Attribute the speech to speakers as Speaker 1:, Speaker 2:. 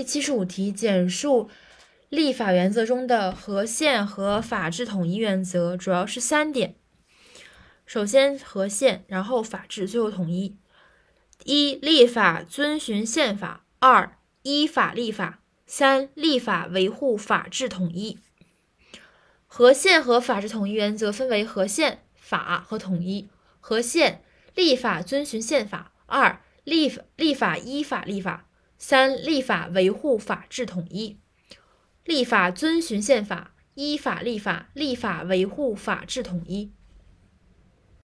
Speaker 1: 第七十五题，简述立法原则中的合宪和法治统一原则，主要是三点。首先合宪，然后法治，最后统一。一、立法遵循宪法；二、依法立法；三、立法维护法治统一。合宪和法治统一原则分为合宪、法和统一。合宪，立法遵循宪法；二、立法立法依法立法；三、立法维护法治统一。立法遵循宪法，依法立法，立法维护法治统一。